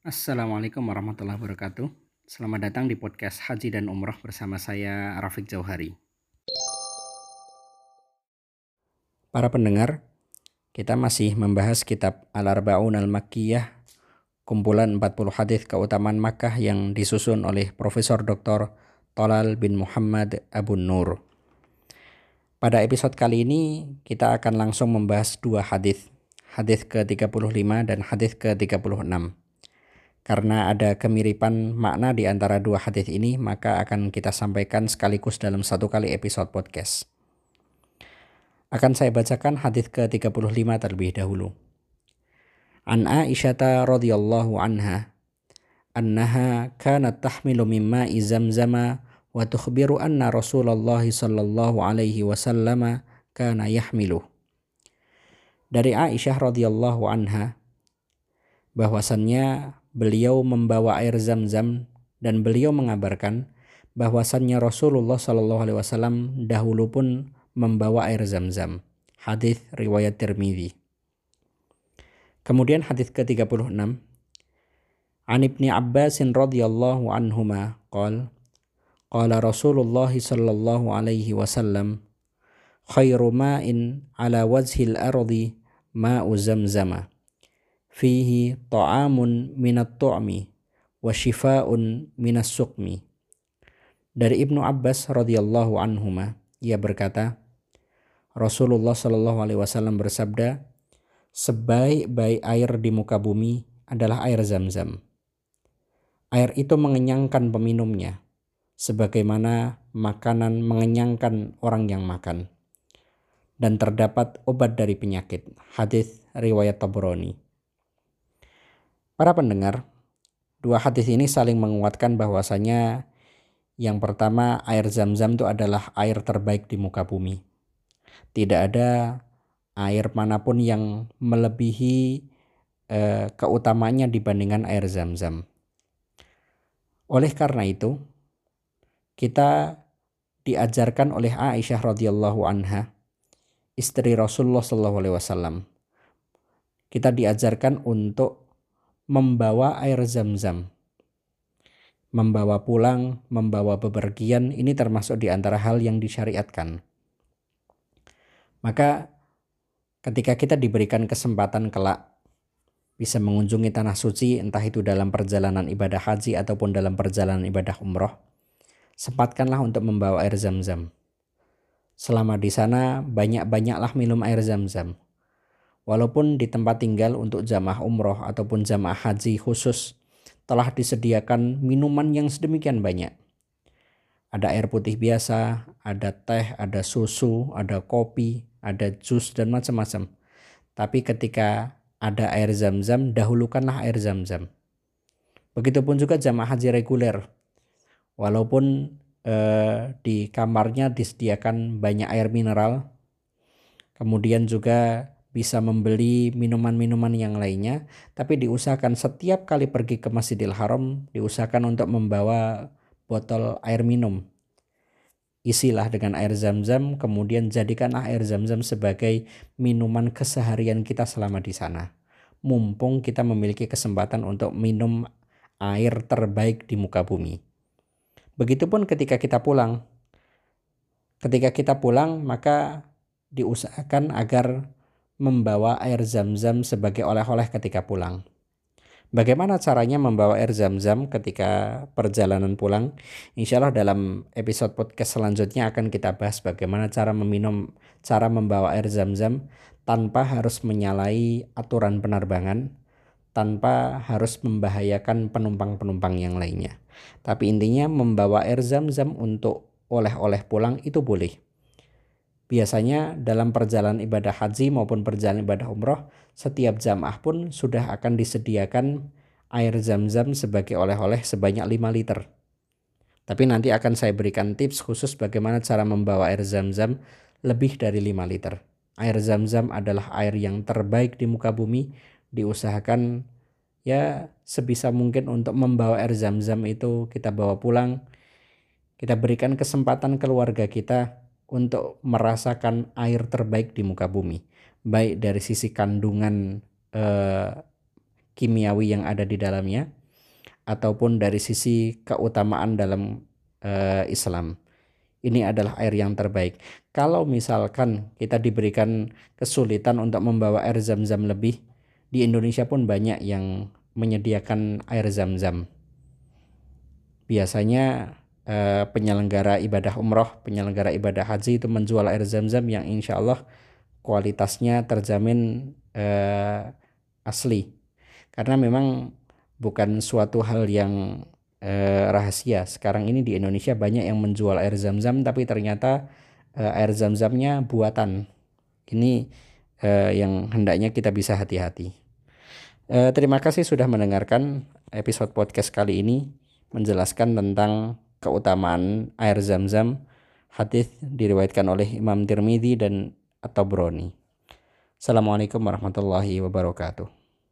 Assalamualaikum warahmatullahi wabarakatuh. Selamat datang di podcast Haji dan Umroh bersama saya Rafiq Jauhari. Para pendengar, kita masih membahas kitab Al-Arba'un Al-Makkiyah, kumpulan 40 hadis keutamaan Makkah yang disusun oleh Profesor Dr. Tolal bin Muhammad Abu Nur. Pada episode kali ini kita akan langsung membahas dua hadis, hadis ke-35 dan hadis ke-36. Karena ada kemiripan makna di antara dua hadis ini, maka akan kita sampaikan sekaligus dalam satu kali episode podcast. Akan saya bacakan hadis ke-35 terlebih dahulu. An Aisyah radhiyallahu anha annaha kanat tahmilu mimma zamzama wa tukhbiru anna Rasulullah sallallahu alaihi wasallam kana yahmilu. Dari Aisyah radhiyallahu anha bahwasannya beliau membawa air zam-zam dan beliau mengabarkan bahwasannya Rasulullah Shallallahu Alaihi Wasallam dahulu pun membawa air zam-zam. Hadis riwayat Tirmidzi. Kemudian hadis ke-36 An Ibni Abbas radhiyallahu anhuma qol qala Rasulullah sallallahu alaihi wasallam khairu ma'in ala wajhil ardi ma'u zamzama fihi ta'amun minat tu'mi wa shifaun minas sukmi dari Ibnu Abbas radhiyallahu anhuma ia berkata Rasulullah Shallallahu Alaihi Wasallam bersabda, sebaik-baik air di muka bumi adalah air zam-zam. Air itu mengenyangkan peminumnya, sebagaimana makanan mengenyangkan orang yang makan. Dan terdapat obat dari penyakit. Hadis riwayat Tabrani. Para pendengar, dua hadis ini saling menguatkan bahwasanya yang pertama air zam-zam itu adalah air terbaik di muka bumi tidak ada air mana pun yang melebihi eh, keutamanya dibandingkan air zam-zam. Oleh karena itu, kita diajarkan oleh Aisyah radhiyallahu anha, istri Rasulullah wasallam. Kita diajarkan untuk membawa air zam-zam. Membawa pulang, membawa bepergian, ini termasuk di antara hal yang disyariatkan. Maka ketika kita diberikan kesempatan kelak bisa mengunjungi tanah suci entah itu dalam perjalanan ibadah haji ataupun dalam perjalanan ibadah umroh, sempatkanlah untuk membawa air zam-zam. Selama di sana banyak-banyaklah minum air zam-zam. Walaupun di tempat tinggal untuk jamaah umroh ataupun jamaah haji khusus telah disediakan minuman yang sedemikian banyak. Ada air putih biasa, ada teh, ada susu, ada kopi, ada jus dan macam-macam. Tapi ketika ada air zam-zam, dahulukanlah air zam-zam. Begitupun juga jamaah haji reguler. Walaupun eh, di kamarnya disediakan banyak air mineral, kemudian juga bisa membeli minuman-minuman yang lainnya, tapi diusahakan setiap kali pergi ke Masjidil Haram, diusahakan untuk membawa botol air minum isilah dengan air zam-zam, kemudian jadikanlah air zam-zam sebagai minuman keseharian kita selama di sana. Mumpung kita memiliki kesempatan untuk minum air terbaik di muka bumi. Begitupun ketika kita pulang. Ketika kita pulang, maka diusahakan agar membawa air zam-zam sebagai oleh-oleh ketika pulang. Bagaimana caranya membawa air zam-zam ketika perjalanan pulang? Insya Allah dalam episode podcast selanjutnya akan kita bahas bagaimana cara meminum, cara membawa air zam-zam tanpa harus menyalahi aturan penerbangan, tanpa harus membahayakan penumpang-penumpang yang lainnya. Tapi intinya membawa air zam-zam untuk oleh-oleh pulang itu boleh. Biasanya dalam perjalanan ibadah haji maupun perjalanan ibadah umroh, setiap jamaah pun sudah akan disediakan air zam-zam sebagai oleh-oleh sebanyak 5 liter. Tapi nanti akan saya berikan tips khusus bagaimana cara membawa air zam-zam lebih dari 5 liter. Air zam-zam adalah air yang terbaik di muka bumi. Diusahakan ya sebisa mungkin untuk membawa air zam-zam itu kita bawa pulang. Kita berikan kesempatan keluarga kita untuk merasakan air terbaik di muka bumi, baik dari sisi kandungan eh, kimiawi yang ada di dalamnya ataupun dari sisi keutamaan dalam uh, Islam. Ini adalah air yang terbaik. Kalau misalkan kita diberikan kesulitan untuk membawa air zam-zam lebih, di Indonesia pun banyak yang menyediakan air zam-zam. Biasanya eh, penyelenggara ibadah umroh, penyelenggara ibadah haji itu menjual air zam-zam yang insya Allah kualitasnya terjamin eh, asli. Karena memang bukan suatu hal yang eh, rahasia. Sekarang ini di Indonesia banyak yang menjual air zam-zam tapi ternyata eh, air zam-zamnya buatan. Ini eh, yang hendaknya kita bisa hati-hati. Eh, terima kasih sudah mendengarkan episode podcast kali ini menjelaskan tentang keutamaan air zam-zam. Hadis diriwayatkan oleh Imam Tirmidzi dan atau Broni. Assalamualaikum warahmatullahi wabarakatuh.